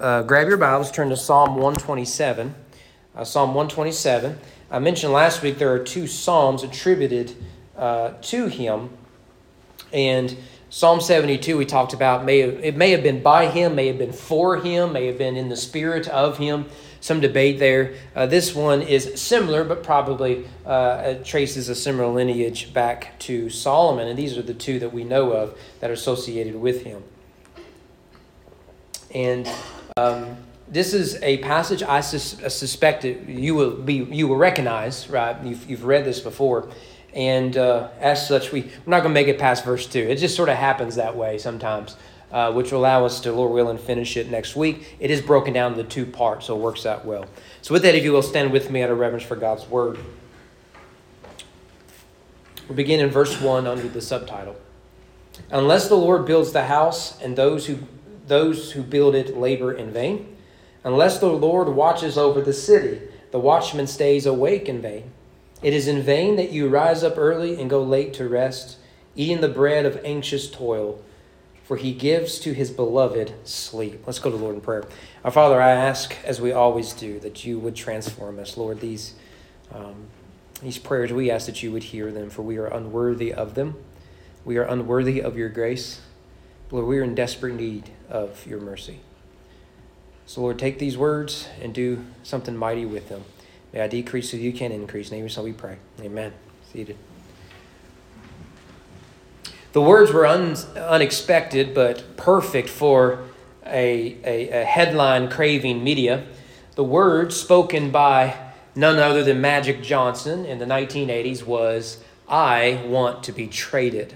uh, grab your Bibles, turn to Psalm 127. Uh, Psalm 127. I mentioned last week there are two Psalms attributed uh, to him. And Psalm 72, we talked about, may have, it may have been by him, may have been for him, may have been in the spirit of him. Some debate there. Uh, this one is similar, but probably uh, traces a similar lineage back to Solomon. And these are the two that we know of that are associated with him. And um, this is a passage I sus- uh, suspect you will be you will recognize, right? You've, you've read this before, and uh, as such, we we're not going to make it past verse two. It just sort of happens that way sometimes, uh, which will allow us to, Lord willing, finish it next week. It is broken down into two parts, so it works out well. So, with that, if you will stand with me out of reverence for God's word, we begin in verse one under the subtitle. Unless the Lord builds the house, and those who those who build it labor in vain. Unless the Lord watches over the city, the watchman stays awake in vain. It is in vain that you rise up early and go late to rest, eating the bread of anxious toil, for he gives to his beloved sleep. Let's go to the Lord in prayer. Our Father, I ask, as we always do, that you would transform us. Lord, these, um, these prayers, we ask that you would hear them, for we are unworthy of them. We are unworthy of your grace. Lord, we are in desperate need of your mercy. So, Lord, take these words and do something mighty with them. May I decrease so you can increase. In so we pray. Amen. Seated. The words were un- unexpected but perfect for a, a, a headline craving media. The words spoken by none other than Magic Johnson in the 1980s was, I want to be traded.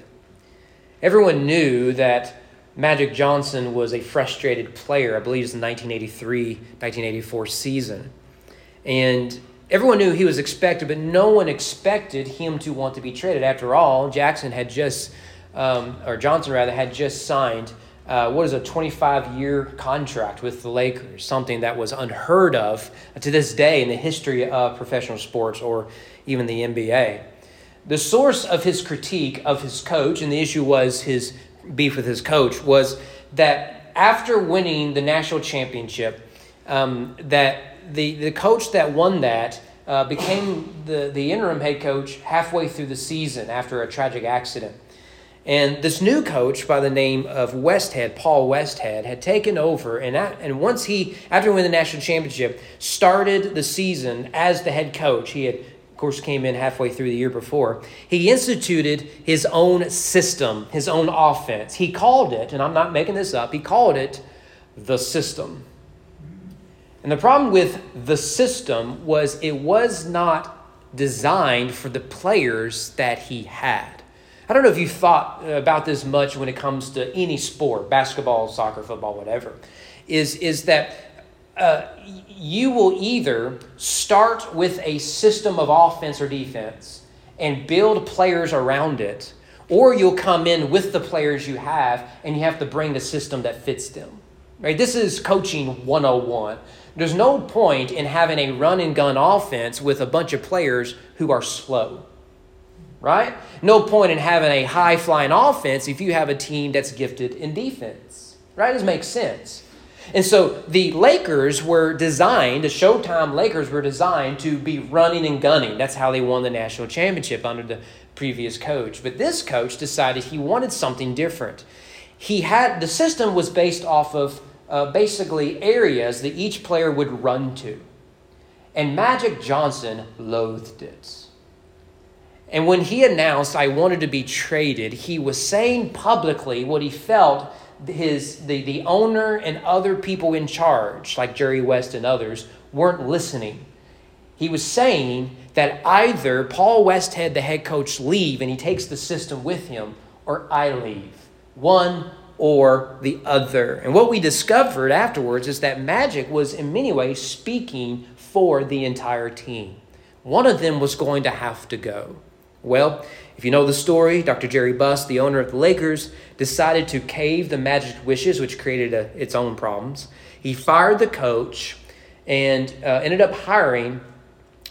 Everyone knew that Magic Johnson was a frustrated player. I believe it's the 1983 1984 season. And everyone knew he was expected, but no one expected him to want to be traded. After all, Jackson had just, um, or Johnson rather, had just signed uh, what is a 25 year contract with the Lakers, something that was unheard of to this day in the history of professional sports or even the NBA. The source of his critique of his coach, and the issue was his beef with his coach was that after winning the national championship, um, that the, the coach that won that uh, became the, the interim head coach halfway through the season after a tragic accident. And this new coach by the name of Westhead, Paul Westhead, had taken over. And, at, and once he, after winning the national championship, started the season as the head coach, he had course, came in halfway through the year before. He instituted his own system, his own offense. He called it, and I'm not making this up, he called it the system. And the problem with the system was it was not designed for the players that he had. I don't know if you've thought about this much when it comes to any sport, basketball, soccer, football, whatever, is, is that uh, you will either start with a system of offense or defense and build players around it, or you'll come in with the players you have and you have to bring the system that fits them. Right? This is coaching 101. There's no point in having a run and gun offense with a bunch of players who are slow. Right? No point in having a high flying offense if you have a team that's gifted in defense. Right? This makes sense. And so the Lakers were designed, the Showtime Lakers were designed to be running and gunning. That's how they won the national championship under the previous coach. But this coach decided he wanted something different. He had the system was based off of uh, basically areas that each player would run to. And Magic Johnson loathed it. And when he announced, I wanted to be traded, he was saying publicly what he felt his the, the owner and other people in charge, like Jerry West and others, weren't listening. He was saying that either Paul Westhead, the head coach, leave and he takes the system with him, or I leave. One or the other. And what we discovered afterwards is that Magic was in many ways speaking for the entire team. One of them was going to have to go. Well, if you know the story, Dr. Jerry Buss, the owner of the Lakers, decided to cave the Magic wishes, which created a, its own problems. He fired the coach and uh, ended up hiring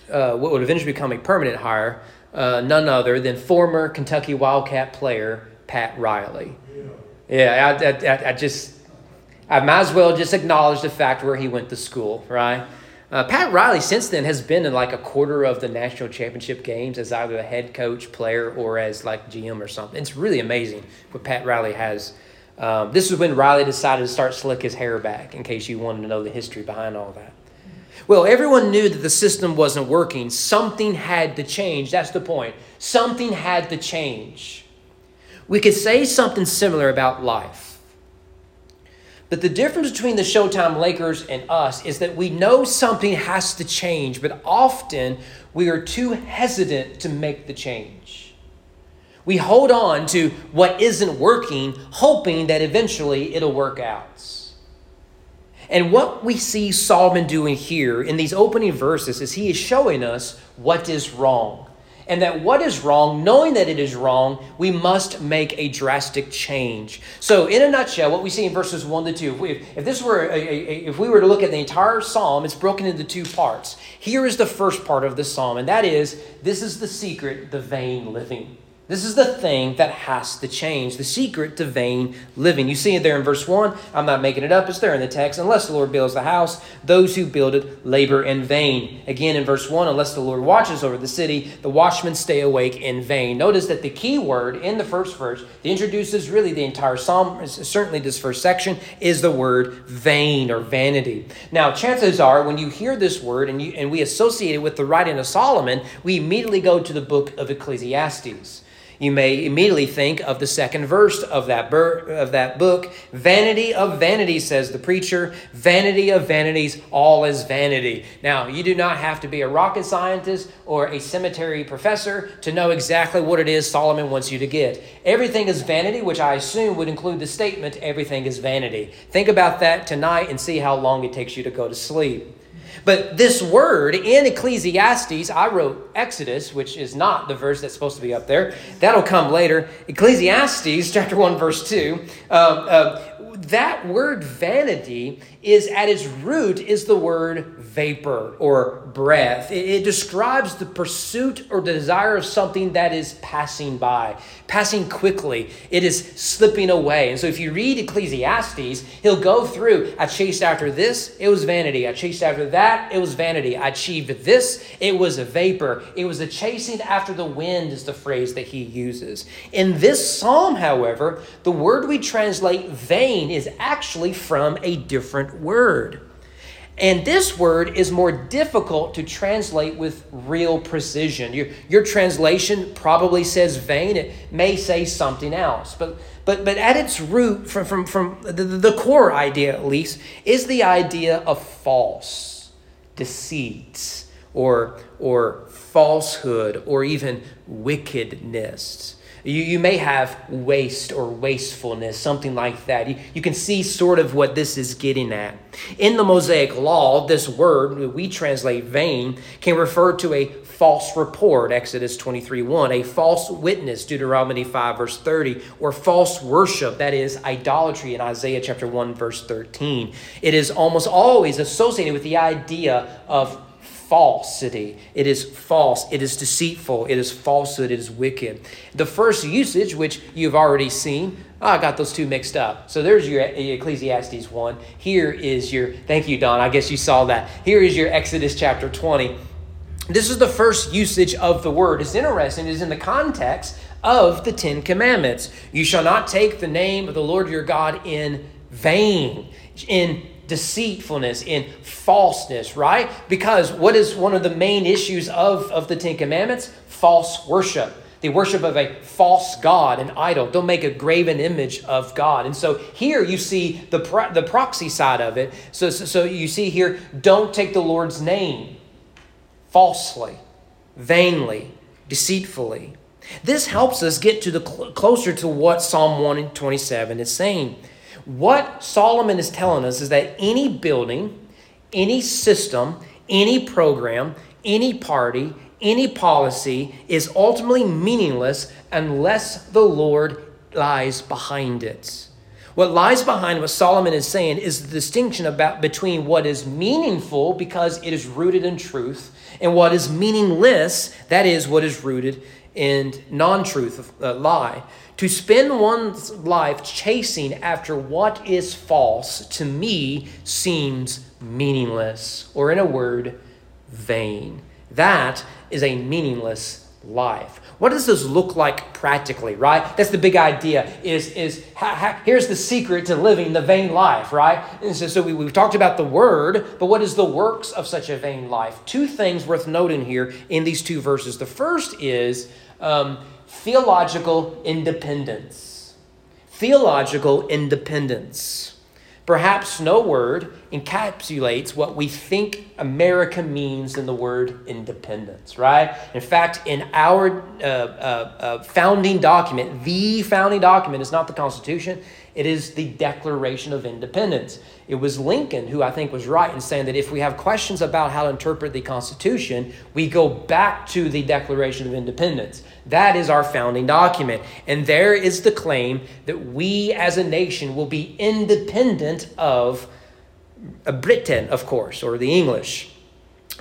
uh, what would eventually become a permanent hire, uh, none other than former Kentucky Wildcat player Pat Riley. Yeah, yeah I, I, I just I might as well just acknowledge the fact where he went to school, right? Uh, Pat Riley, since then, has been in like a quarter of the national championship games as either a head coach, player, or as like GM or something. It's really amazing what Pat Riley has. Um, this is when Riley decided to start slick his hair back, in case you wanted to know the history behind all that. Well, everyone knew that the system wasn't working. Something had to change. That's the point. Something had to change. We could say something similar about life. But the difference between the Showtime Lakers and us is that we know something has to change, but often we are too hesitant to make the change. We hold on to what isn't working, hoping that eventually it'll work out. And what we see Solomon doing here in these opening verses is he is showing us what is wrong and that what is wrong, knowing that it is wrong, we must make a drastic change. So, in a nutshell, what we see in verses one to two, if, we, if this were a, a, if we were to look at the entire psalm, it's broken into two parts. Here is the first part of the psalm, and that is this is the secret, the vain living. This is the thing that has to change, the secret to vain living. You see it there in verse 1. I'm not making it up, it's there in the text. Unless the Lord builds the house, those who build it labor in vain. Again in verse 1, unless the Lord watches over the city, the watchmen stay awake in vain. Notice that the key word in the first verse that introduces really the entire psalm, certainly this first section, is the word vain or vanity. Now, chances are when you hear this word and, you, and we associate it with the writing of Solomon, we immediately go to the book of Ecclesiastes you may immediately think of the second verse of that, ber- of that book. Vanity of vanities, says the preacher. Vanity of vanities, all is vanity. Now, you do not have to be a rocket scientist or a cemetery professor to know exactly what it is Solomon wants you to get. Everything is vanity, which I assume would include the statement, everything is vanity. Think about that tonight and see how long it takes you to go to sleep. But this word in Ecclesiastes, I wrote Exodus, which is not the verse that's supposed to be up there. That'll come later. Ecclesiastes, chapter 1, verse 2. Uh, uh, that word vanity is at its root is the word vapor or breath. It, it, describes the pursuit or the desire of something that is passing by, passing quickly. It is slipping away. And so if you read Ecclesiastes, he'll go through I chased after this, it was vanity. I chased after that, it was vanity. I achieved this, it was a vapor. It was a chasing after the wind, is the phrase that he uses. In this psalm, however, the word we translate vain is actually from a different word. And this word is more difficult to translate with real precision. Your, your translation probably says vain, it may say something else. But, but, but at its root, from, from, from the, the core idea at least, is the idea of false, deceit, or, or falsehood, or even wickedness. You, you may have waste or wastefulness, something like that. You, you can see sort of what this is getting at. In the Mosaic Law, this word we translate vain can refer to a false report, Exodus 23 1, a false witness, Deuteronomy 5, verse 30, or false worship, that is idolatry in Isaiah chapter 1, verse 13. It is almost always associated with the idea of falsity. It is false. It is deceitful. It is falsehood. It is wicked. The first usage, which you've already seen, oh, I got those two mixed up. So there's your Ecclesiastes 1. Here is your, thank you, Don. I guess you saw that. Here is your Exodus chapter 20. This is the first usage of the word. It's interesting, it is in the context of the Ten Commandments. You shall not take the name of the Lord your God in vain, in deceitfulness, in falseness, right? Because what is one of the main issues of, of the Ten Commandments? False worship. The worship of a false God, an idol. Don't make a graven image of God. And so here you see the, pro- the proxy side of it. So, so, so you see here, don't take the Lord's name falsely, vainly, deceitfully. This helps us get to the cl- closer to what Psalm 127 is saying. What Solomon is telling us is that any building, any system, any program, any party, any policy is ultimately meaningless unless the Lord lies behind it. What lies behind what Solomon is saying is the distinction about between what is meaningful because it is rooted in truth and what is meaningless, that is what is rooted and non truth, uh, lie. To spend one's life chasing after what is false, to me, seems meaningless, or in a word, vain. That is a meaningless life. What does this look like practically, right? That's the big idea is, is here's the secret to living the vain life, right? And so, so we, we've talked about the word, but what is the works of such a vain life? Two things worth noting here in these two verses. The first is um, theological independence. Theological independence. Perhaps no word encapsulates what we think America means in the word independence, right? In fact, in our uh, uh, uh, founding document, the founding document is not the Constitution, it is the Declaration of Independence. It was Lincoln who I think was right in saying that if we have questions about how to interpret the Constitution, we go back to the Declaration of Independence. That is our founding document. And there is the claim that we as a nation will be independent of uh, Britain, of course, or the English.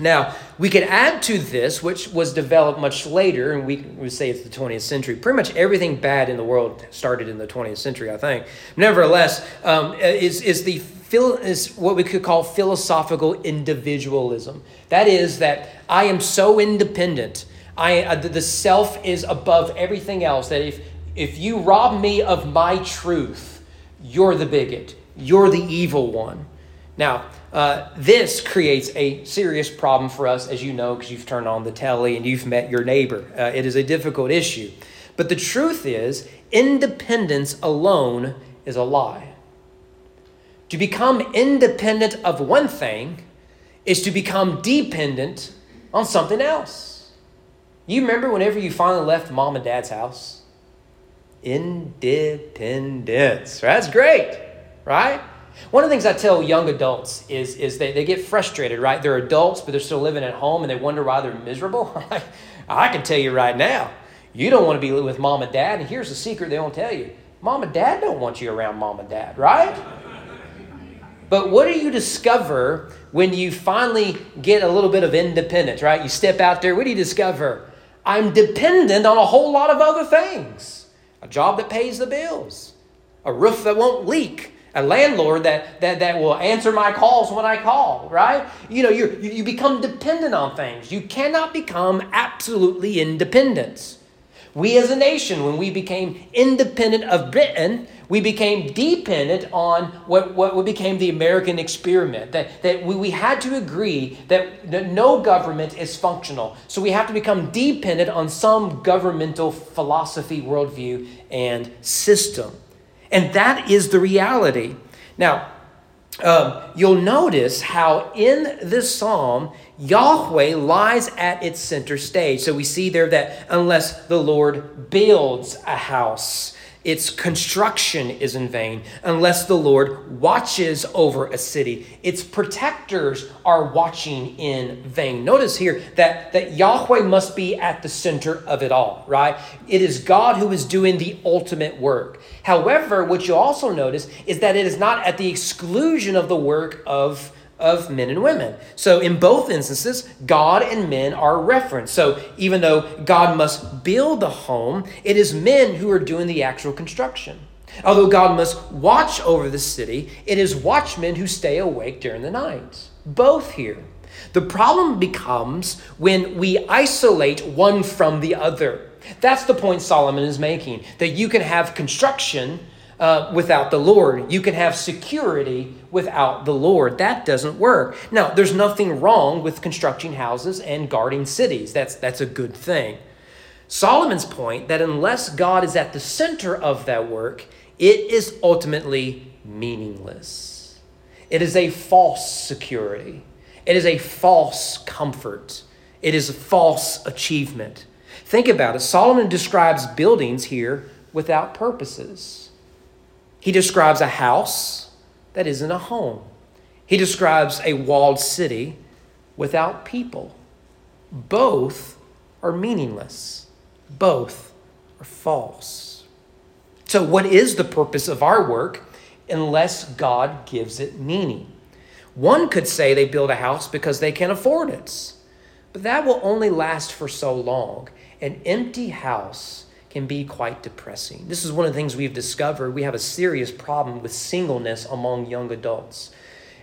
Now, we could add to this, which was developed much later, and we would say it's the 20th century. Pretty much everything bad in the world started in the 20th century, I think. Nevertheless, um, is, is, the, is what we could call philosophical individualism. That is, that I am so independent, I, uh, the self is above everything else, that if, if you rob me of my truth, you're the bigot, you're the evil one. Now, uh, this creates a serious problem for us, as you know, because you've turned on the telly and you've met your neighbor. Uh, it is a difficult issue. But the truth is, independence alone is a lie. To become independent of one thing is to become dependent on something else. You remember whenever you finally left mom and dad's house? Independence. That's great, right? One of the things I tell young adults is, is they, they get frustrated, right? They're adults, but they're still living at home and they wonder why they're miserable. I can tell you right now, you don't want to be with mom and dad. And here's the secret they won't tell you mom and dad don't want you around mom and dad, right? But what do you discover when you finally get a little bit of independence, right? You step out there, what do you discover? I'm dependent on a whole lot of other things a job that pays the bills, a roof that won't leak, a landlord that, that, that will answer my calls when I call, right? You know, you you become dependent on things. You cannot become absolutely independent. We as a nation, when we became independent of Britain, we became dependent on what, what became the American experiment. That, that we, we had to agree that, that no government is functional. So we have to become dependent on some governmental philosophy, worldview, and system. And that is the reality. Now, um, you'll notice how in this psalm, Yahweh lies at its center stage. So we see there that unless the Lord builds a house, its construction is in vain unless the Lord watches over a city. Its protectors are watching in vain. Notice here that, that Yahweh must be at the center of it all, right? It is God who is doing the ultimate work. However, what you also notice is that it is not at the exclusion of the work of of men and women. So, in both instances, God and men are referenced. So, even though God must build the home, it is men who are doing the actual construction. Although God must watch over the city, it is watchmen who stay awake during the night. Both here. The problem becomes when we isolate one from the other. That's the point Solomon is making that you can have construction uh, without the Lord. You can have security without the Lord. That doesn't work. Now, there's nothing wrong with constructing houses and guarding cities. That's, that's a good thing. Solomon's point that unless God is at the center of that work, it is ultimately meaningless. It is a false security. It is a false comfort. It is a false achievement. Think about it. Solomon describes buildings here without purposes. He describes a house that isn't a home. He describes a walled city without people. Both are meaningless, both are false. So, what is the purpose of our work unless God gives it meaning? One could say they build a house because they can afford it, but that will only last for so long. an empty house can be quite depressing. This is one of the things we've discovered. We have a serious problem with singleness among young adults.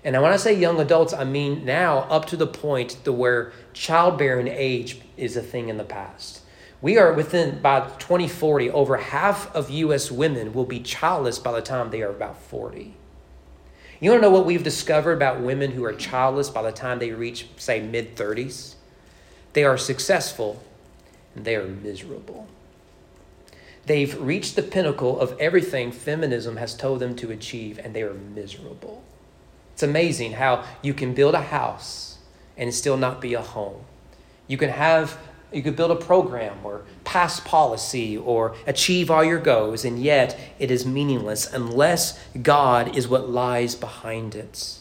And when I say young adults, I mean now up to the point to where childbearing age is a thing in the past. We are within by 2040, over half of US women will be childless by the time they are about 40. You want to know what we've discovered about women who are childless by the time they reach, say, mid 30s? They are successful and they are miserable. They've reached the pinnacle of everything feminism has told them to achieve, and they are miserable. It's amazing how you can build a house and still not be a home. You can have you could build a program or pass policy or achieve all your goals, and yet it is meaningless unless God is what lies behind it.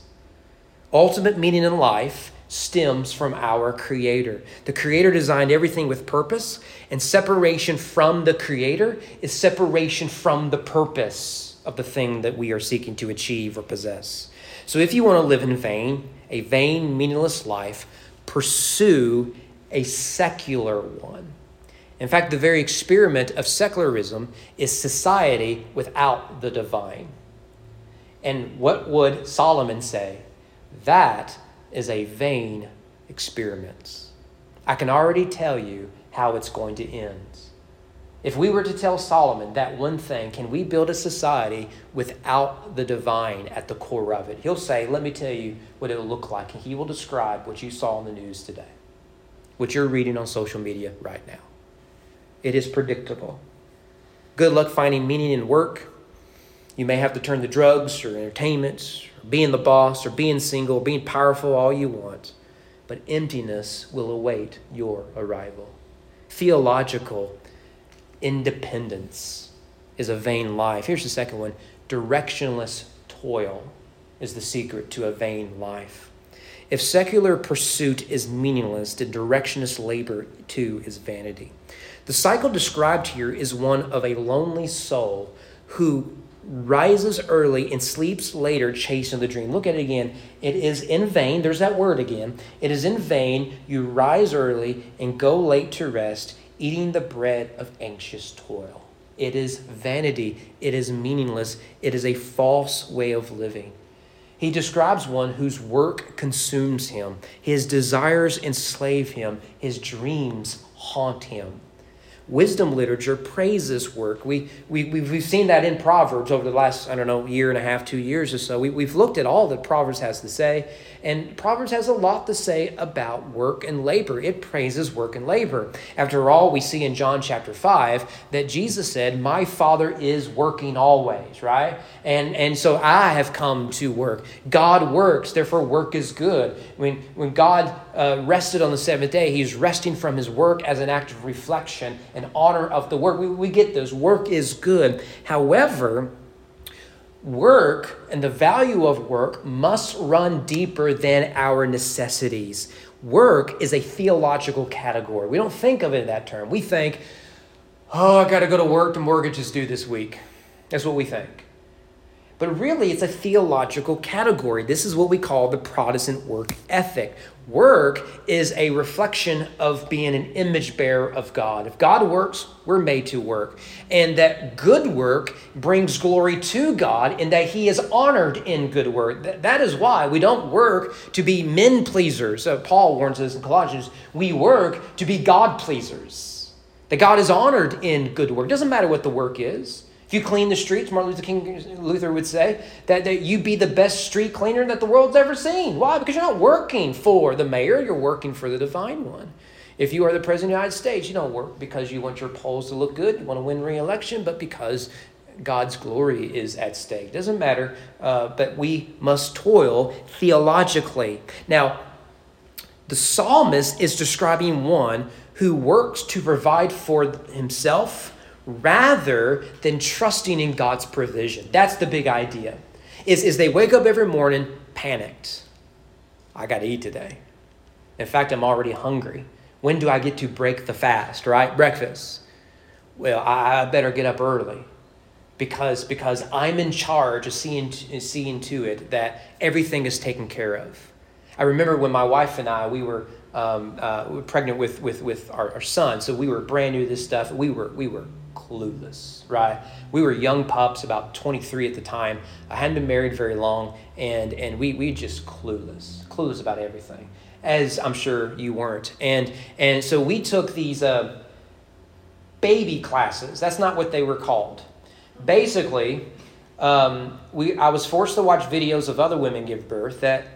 Ultimate meaning in life stems from our Creator. The Creator designed everything with purpose, and separation from the Creator is separation from the purpose of the thing that we are seeking to achieve or possess. So if you want to live in vain, a vain, meaningless life, pursue a secular one. In fact, the very experiment of secularism is society without the divine. And what would Solomon say? That is a vain experiment. I can already tell you how it's going to end. If we were to tell Solomon that one thing, can we build a society without the divine at the core of it? He'll say, Let me tell you what it will look like. And he will describe what you saw in the news today what you're reading on social media right now. It is predictable. Good luck finding meaning in work. You may have to turn to drugs or entertainment, or being the boss, or being single, being powerful all you want. But emptiness will await your arrival. Theological independence is a vain life. Here's the second one directionless toil is the secret to a vain life. If secular pursuit is meaningless, the directionless labor too is vanity. The cycle described here is one of a lonely soul who rises early and sleeps later chasing the dream. Look at it again. It is in vain. There's that word again. It is in vain. You rise early and go late to rest, eating the bread of anxious toil. It is vanity. It is meaningless. It is a false way of living. He describes one whose work consumes him, his desires enslave him, his dreams haunt him wisdom literature praises work. We, we, we've, we've seen that in Proverbs over the last, I don't know, year and a half, two years or so. We, we've looked at all that Proverbs has to say, and Proverbs has a lot to say about work and labor. It praises work and labor. After all, we see in John chapter 5 that Jesus said, My Father is working always, right? And, and so I have come to work. God works, therefore work is good. When, when God uh, rested on the seventh day, he's resting from his work as an act of reflection and honor of the work. We, we get this. Work is good. However, work and the value of work must run deeper than our necessities. Work is a theological category. We don't think of it in that term. We think, oh, I got to go to work, the mortgage is due this week. That's what we think. But really, it's a theological category. This is what we call the Protestant work ethic. Work is a reflection of being an image bearer of God. If God works, we're made to work. And that good work brings glory to God and that He is honored in good work. That is why we don't work to be men pleasers. Uh, Paul warns us in Colossians we work to be God pleasers. That God is honored in good work. Doesn't matter what the work is. If you clean the streets, Martin Luther King Luther would say that, that you be the best street cleaner that the world's ever seen. Why? Because you're not working for the mayor, you're working for the divine one. If you are the president of the United States, you don't work because you want your polls to look good, you want to win re-election, but because God's glory is at stake. Doesn't matter, uh, but we must toil theologically. Now, the psalmist is describing one who works to provide for himself rather than trusting in God's provision. That's the big idea. Is, is they wake up every morning panicked. I got to eat today. In fact, I'm already hungry. When do I get to break the fast, right? Breakfast. Well, I, better get up early because, because I'm in charge of seeing, seeing to it that everything is taken care of. I remember when my wife and I, we were, um, uh, pregnant with, with, with our, our son, so we were brand new to this stuff. We were, we were clueless, right? We were young pups, about 23 at the time. I hadn't been married very long, and, and we, we just clueless, clueless about everything, as I'm sure you weren't. And, and so we took these uh, baby classes. That's not what they were called. Basically, um, we, I was forced to watch videos of other women give birth that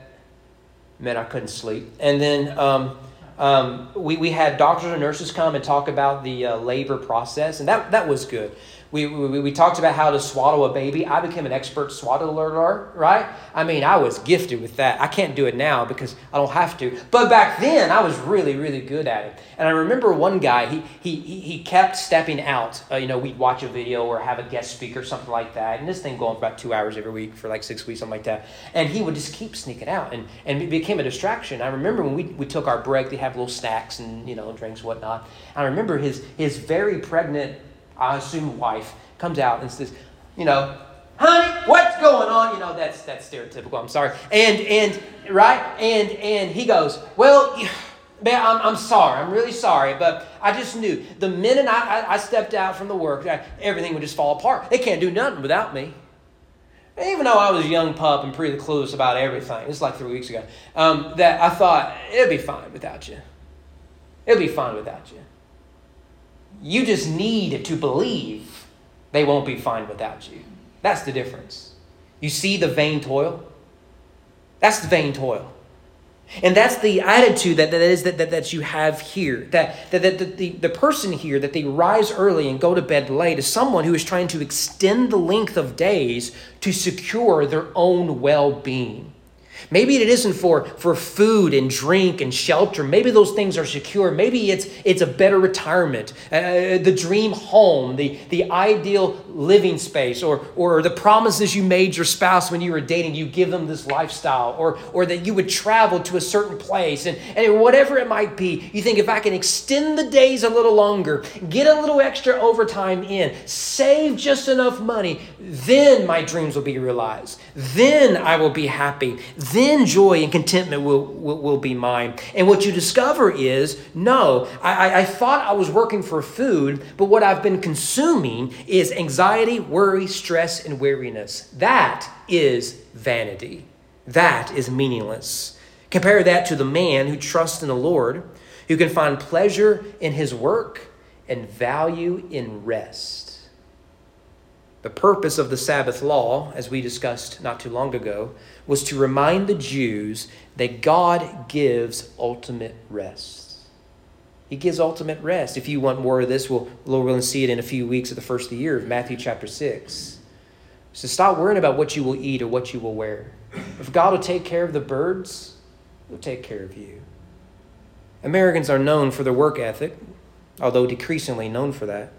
meant I couldn't sleep. And then um, um, we, we had doctors and nurses come and talk about the uh, labor process, and that, that was good. We, we, we talked about how to swaddle a baby. I became an expert swaddler, right? I mean, I was gifted with that. I can't do it now because I don't have to. But back then, I was really, really good at it. And I remember one guy, he, he, he kept stepping out. Uh, you know, we'd watch a video or have a guest speaker, something like that. And this thing going for about two hours every week for like six weeks, something like that. And he would just keep sneaking out. And, and it became a distraction. I remember when we, we took our break, they have little snacks and, you know, drinks, whatnot. I remember his, his very pregnant I assume wife, comes out and says, you know, honey, what's going on? You know, that's that's stereotypical. I'm sorry. And and right? And and he goes, well, man, I'm, I'm sorry. I'm really sorry, but I just knew the minute I, I, I stepped out from the work, everything would just fall apart. They can't do nothing without me. even though I was a young pup and pretty clueless about everything, it's like three weeks ago, um, that I thought it'll be fine without you. It'll be fine without you. You just need to believe they won't be fine without you. That's the difference. You see the vain toil? That's the vain toil. And that's the attitude that, that is that, that, that you have here. That, that, that, the, the person here, that they rise early and go to bed late, is someone who is trying to extend the length of days to secure their own well being. Maybe it isn't for, for food and drink and shelter. Maybe those things are secure. Maybe it's, it's a better retirement, uh, the dream home, the, the ideal living space, or, or the promises you made your spouse when you were dating, you give them this lifestyle, or, or that you would travel to a certain place. And, and whatever it might be, you think if I can extend the days a little longer, get a little extra overtime in, save just enough money, then my dreams will be realized. Then I will be happy. Then joy and contentment will, will, will be mine. And what you discover is no, I, I thought I was working for food, but what I've been consuming is anxiety, worry, stress, and weariness. That is vanity. That is meaningless. Compare that to the man who trusts in the Lord, who can find pleasure in his work and value in rest. The purpose of the Sabbath law, as we discussed not too long ago, was to remind the Jews that God gives ultimate rest. He gives ultimate rest. If you want more of this, we'll, Lord willing, see it in a few weeks of the first of the year of Matthew chapter 6. So stop worrying about what you will eat or what you will wear. If God will take care of the birds, He'll take care of you. Americans are known for their work ethic, although decreasingly known for that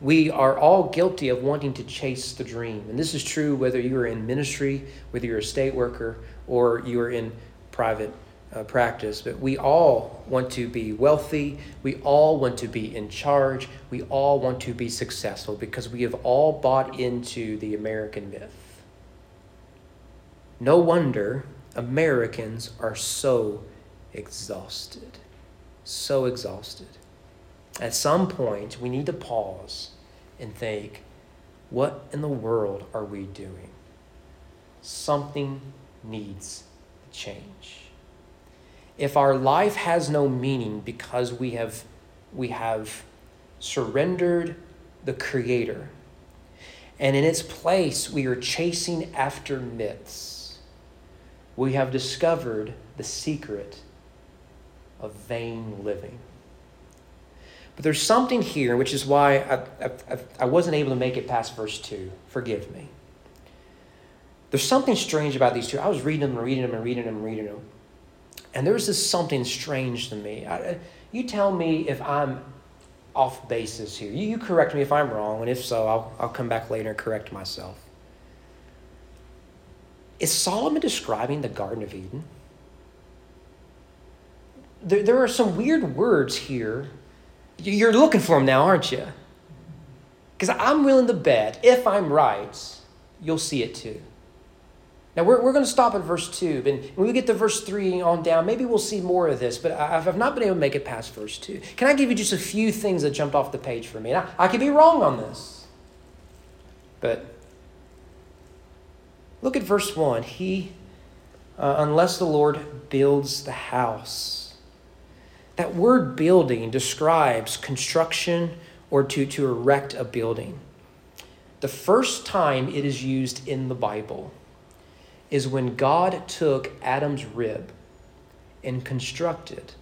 we are all guilty of wanting to chase the dream. And this is true whether you're in ministry, whether you're a state worker, or you're in private uh, practice. But we all want to be wealthy. We all want to be in charge. We all want to be successful because we have all bought into the American myth. No wonder Americans are so exhausted. So exhausted. At some point, we need to pause and think, what in the world are we doing? Something needs to change. If our life has no meaning because we have, we have surrendered the Creator, and in its place we are chasing after myths, we have discovered the secret of vain living. But there's something here, which is why I, I, I wasn't able to make it past verse 2. Forgive me. There's something strange about these two. I was reading them and reading them and reading them and reading them. And there's this something strange to me. I, uh, you tell me if I'm off basis here. You, you correct me if I'm wrong, and if so, I'll, I'll come back later and correct myself. Is Solomon describing the Garden of Eden? There, there are some weird words here you're looking for them now, aren't you? Because I'm willing to bet, if I'm right, you'll see it too. Now, we're, we're going to stop at verse 2, and when we get to verse 3 on down, maybe we'll see more of this, but I've, I've not been able to make it past verse 2. Can I give you just a few things that jumped off the page for me? And I, I could be wrong on this, but look at verse 1. He, uh, unless the Lord builds the house. That word building describes construction or to, to erect a building. The first time it is used in the Bible is when God took Adam's rib and constructed,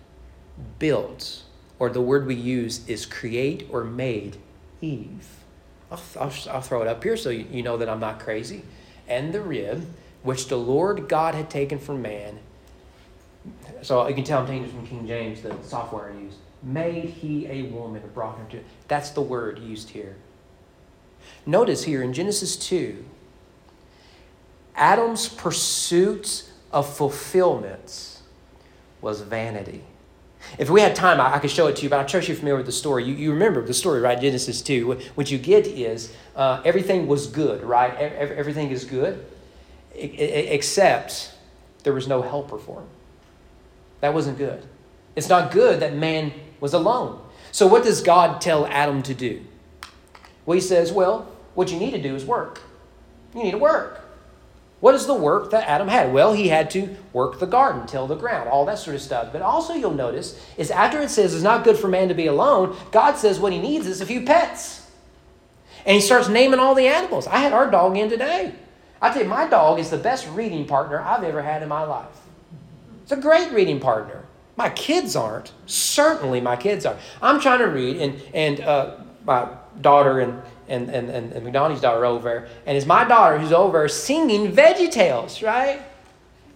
built, or the word we use is create or made Eve. I'll, I'll, I'll throw it up here so you, you know that I'm not crazy. And the rib, which the Lord God had taken from man, so you can tell I'm taking from King James, the software I use, made he a woman and brought her to. That's the word used here. Notice here in Genesis 2, Adam's pursuit of fulfillment was vanity. If we had time, I, could show it to you, but I trust you're familiar with the story. You, you remember the story, right? Genesis 2. What, what you get is uh, everything was good, right? Everything is good, except there was no helper for him. That wasn't good. It's not good that man was alone. So, what does God tell Adam to do? Well, he says, Well, what you need to do is work. You need to work. What is the work that Adam had? Well, he had to work the garden, till the ground, all that sort of stuff. But also, you'll notice, is after it says it's not good for man to be alone, God says what he needs is a few pets. And he starts naming all the animals. I had our dog in today. I tell you, my dog is the best reading partner I've ever had in my life. It's a great reading partner. My kids aren't. Certainly, my kids are. I'm trying to read, and, and uh, my daughter and and, and, and, and McDonald's daughter over and it's my daughter who's over singing Veggie Tales, right?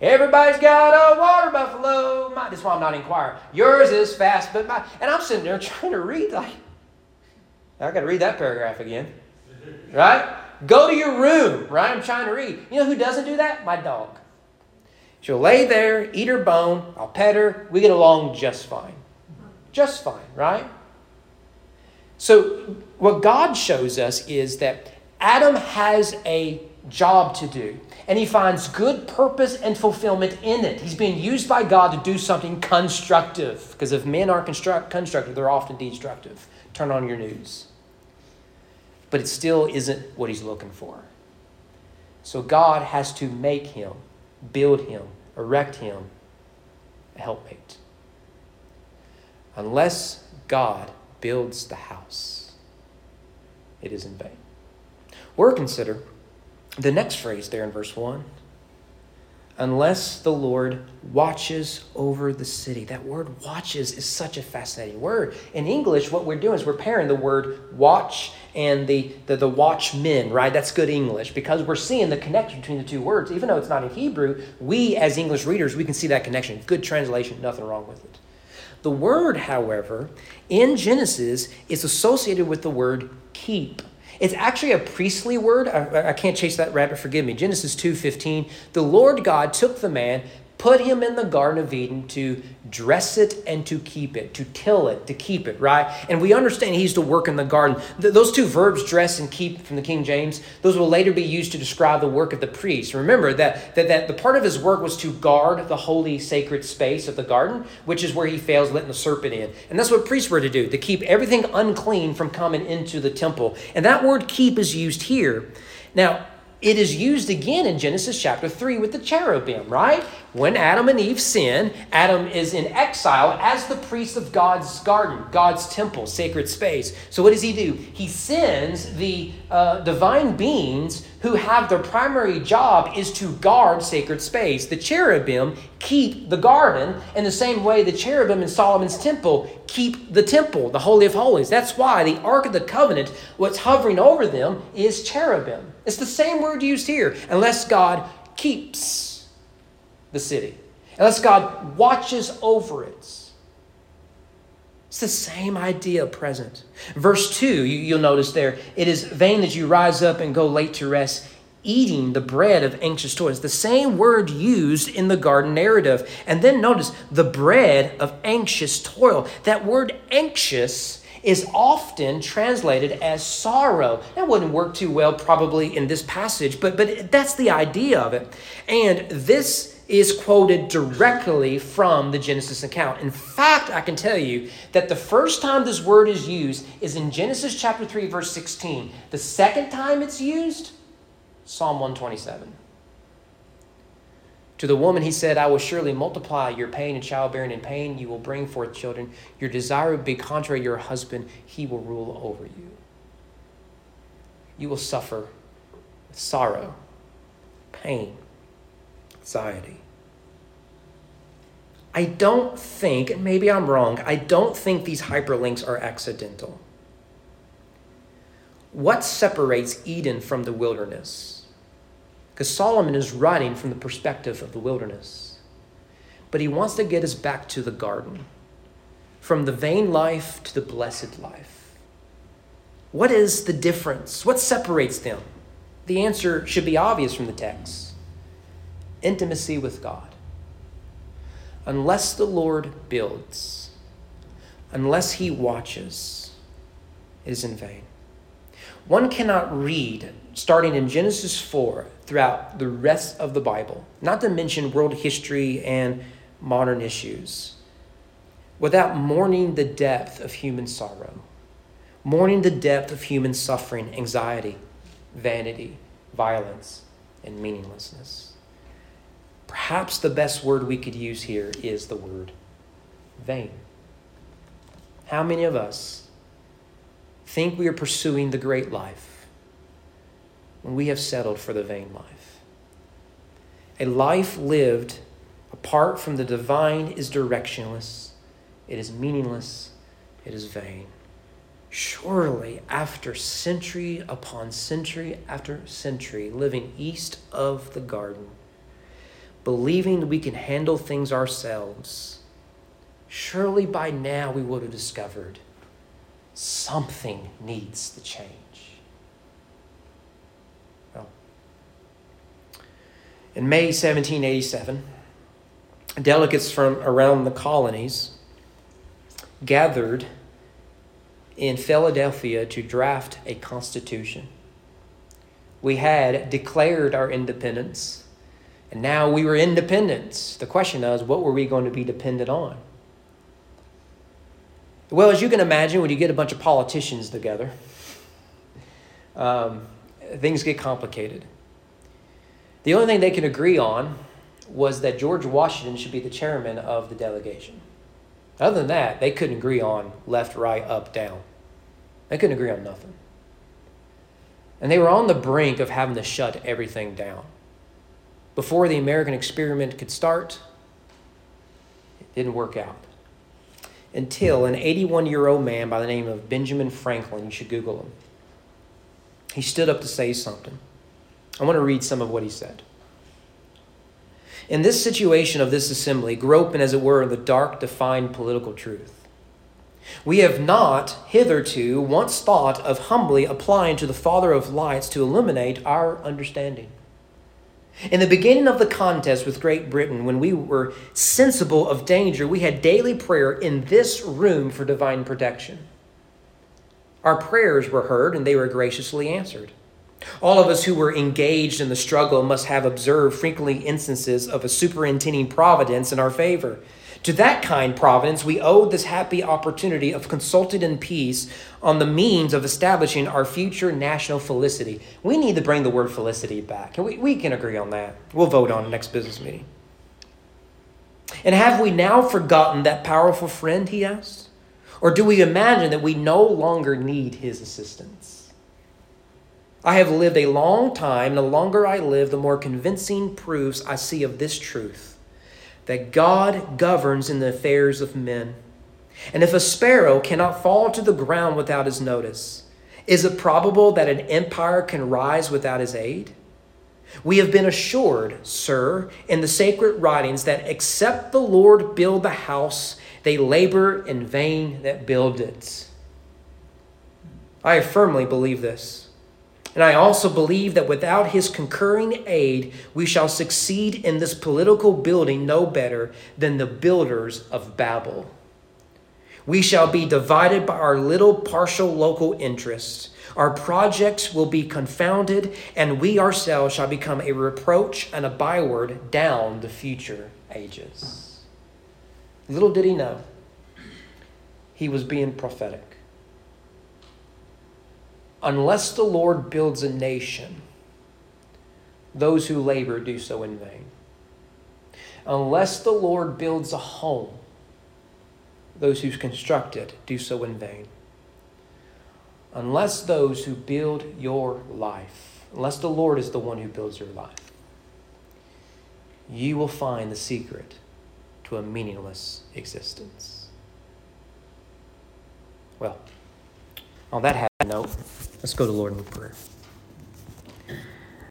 Everybody's got a water buffalo. My, that's why I'm not in choir. Yours is fast, but my and I'm sitting there trying to read like I got to read that paragraph again, right? Go to your room, right? I'm trying to read. You know who doesn't do that? My dog. She'll lay there, eat her bone. I'll pet her. We get along just fine, just fine, right? So, what God shows us is that Adam has a job to do, and he finds good purpose and fulfillment in it. He's being used by God to do something constructive, because if men aren't construct- constructive, they're often destructive. Turn on your news. But it still isn't what he's looking for. So, God has to make him, build him, erect him a helpmate. Unless God builds the house, it is in vain. Or consider the next phrase there in verse 1 unless the Lord watches over the city. That word watches is such a fascinating word. In English, what we're doing is we're pairing the word watch and the, the, the watchmen, right? That's good English because we're seeing the connection between the two words. Even though it's not in Hebrew, we as English readers, we can see that connection. Good translation, nothing wrong with it. The word, however, in Genesis is associated with the word keep. It's actually a priestly word. I, I can't chase that rabbit, forgive me. Genesis 2:15. The Lord God took the man, put him in the Garden of Eden to dress it and to keep it, to till it, to keep it, right? And we understand he's to work in the garden. Th- those two verbs, dress and keep from the King James, those will later be used to describe the work of the priest. Remember that, that, that the part of his work was to guard the holy, sacred space of the garden, which is where he fails letting the serpent in. And that's what priests were to do, to keep everything unclean from coming into the temple. And that word keep is used here. Now, it is used again in Genesis chapter 3 with the cherubim, right? When Adam and Eve sin, Adam is in exile as the priest of God's garden, God's temple, sacred space. So, what does he do? He sends the uh, divine beings who have their primary job is to guard sacred space. The cherubim keep the garden in the same way the cherubim in Solomon's temple keep the temple, the Holy of Holies. That's why the Ark of the Covenant, what's hovering over them, is cherubim. It's the same word used here, unless God keeps the city, unless God watches over it. It's the same idea present. Verse 2, you, will notice there, it is vain that you rise up and go late to rest, eating the bread of anxious toil. It's the same word used in the garden narrative. And then notice the bread of anxious toil. That word anxious is often translated as sorrow. That wouldn't work too well, probably, in this passage, but, but that's the idea of it. And this is quoted directly from the Genesis account. In fact, I can tell you that the first time this word is used is in Genesis chapter 3, verse 16. The second time it's used, Psalm 127. To the woman, he said, I will surely multiply your pain and childbearing and pain. You will bring forth children. Your desire will be contrary to your husband. He will rule over you. You will suffer sorrow, pain, anxiety. I don't think, and maybe I'm wrong, I don't think these hyperlinks are accidental. What separates Eden from the wilderness? Because Solomon is writing from the perspective of the wilderness. But he wants to get us back to the garden, from the vain life to the blessed life. What is the difference? What separates them? The answer should be obvious from the text intimacy with God. Unless the Lord builds, unless he watches, it is in vain. One cannot read, starting in Genesis 4, throughout the rest of the Bible, not to mention world history and modern issues, without mourning the depth of human sorrow, mourning the depth of human suffering, anxiety, vanity, violence, and meaninglessness. Perhaps the best word we could use here is the word vain. How many of us think we are pursuing the great life when we have settled for the vain life? A life lived apart from the divine is directionless, it is meaningless, it is vain. Surely, after century upon century after century living east of the garden, believing we can handle things ourselves, surely by now we would have discovered something needs to change. Well, in May 1787, delegates from around the colonies gathered in Philadelphia to draft a constitution. We had declared our independence and now we were independent. The question is, what were we going to be dependent on? Well, as you can imagine, when you get a bunch of politicians together, um, things get complicated. The only thing they can agree on was that George Washington should be the chairman of the delegation. Other than that, they couldn't agree on left, right, up, down. They couldn't agree on nothing. And they were on the brink of having to shut everything down before the American experiment could start, it didn't work out. Until an 81 year old man by the name of Benjamin Franklin, you should Google him, he stood up to say something. I want to read some of what he said. In this situation of this assembly, groping as it were in the dark to find political truth, we have not hitherto once thought of humbly applying to the Father of lights to illuminate our understanding. In the beginning of the contest with Great Britain, when we were sensible of danger, we had daily prayer in this room for divine protection. Our prayers were heard and they were graciously answered. All of us who were engaged in the struggle must have observed frequently instances of a superintending providence in our favor. To that kind providence, we owed this happy opportunity of consulting in peace on the means of establishing our future national felicity. We need to bring the word felicity back. And we, we can agree on that. We'll vote on the next business meeting. And have we now forgotten that powerful friend, he asked? Or do we imagine that we no longer need his assistance? I have lived a long time, and the longer I live, the more convincing proofs I see of this truth that God governs in the affairs of men. And if a sparrow cannot fall to the ground without his notice, is it probable that an empire can rise without his aid? We have been assured, sir, in the sacred writings that except the Lord build the house, they labor in vain that build it. I firmly believe this. And I also believe that without his concurring aid, we shall succeed in this political building no better than the builders of Babel. We shall be divided by our little partial local interests. Our projects will be confounded, and we ourselves shall become a reproach and a byword down the future ages. Little did he know, he was being prophetic. Unless the Lord builds a nation, those who labor do so in vain. Unless the Lord builds a home, those who construct it do so in vain. Unless those who build your life, unless the Lord is the one who builds your life, you will find the secret to a meaningless existence. Well, on that happy note, let's go to Lord in prayer.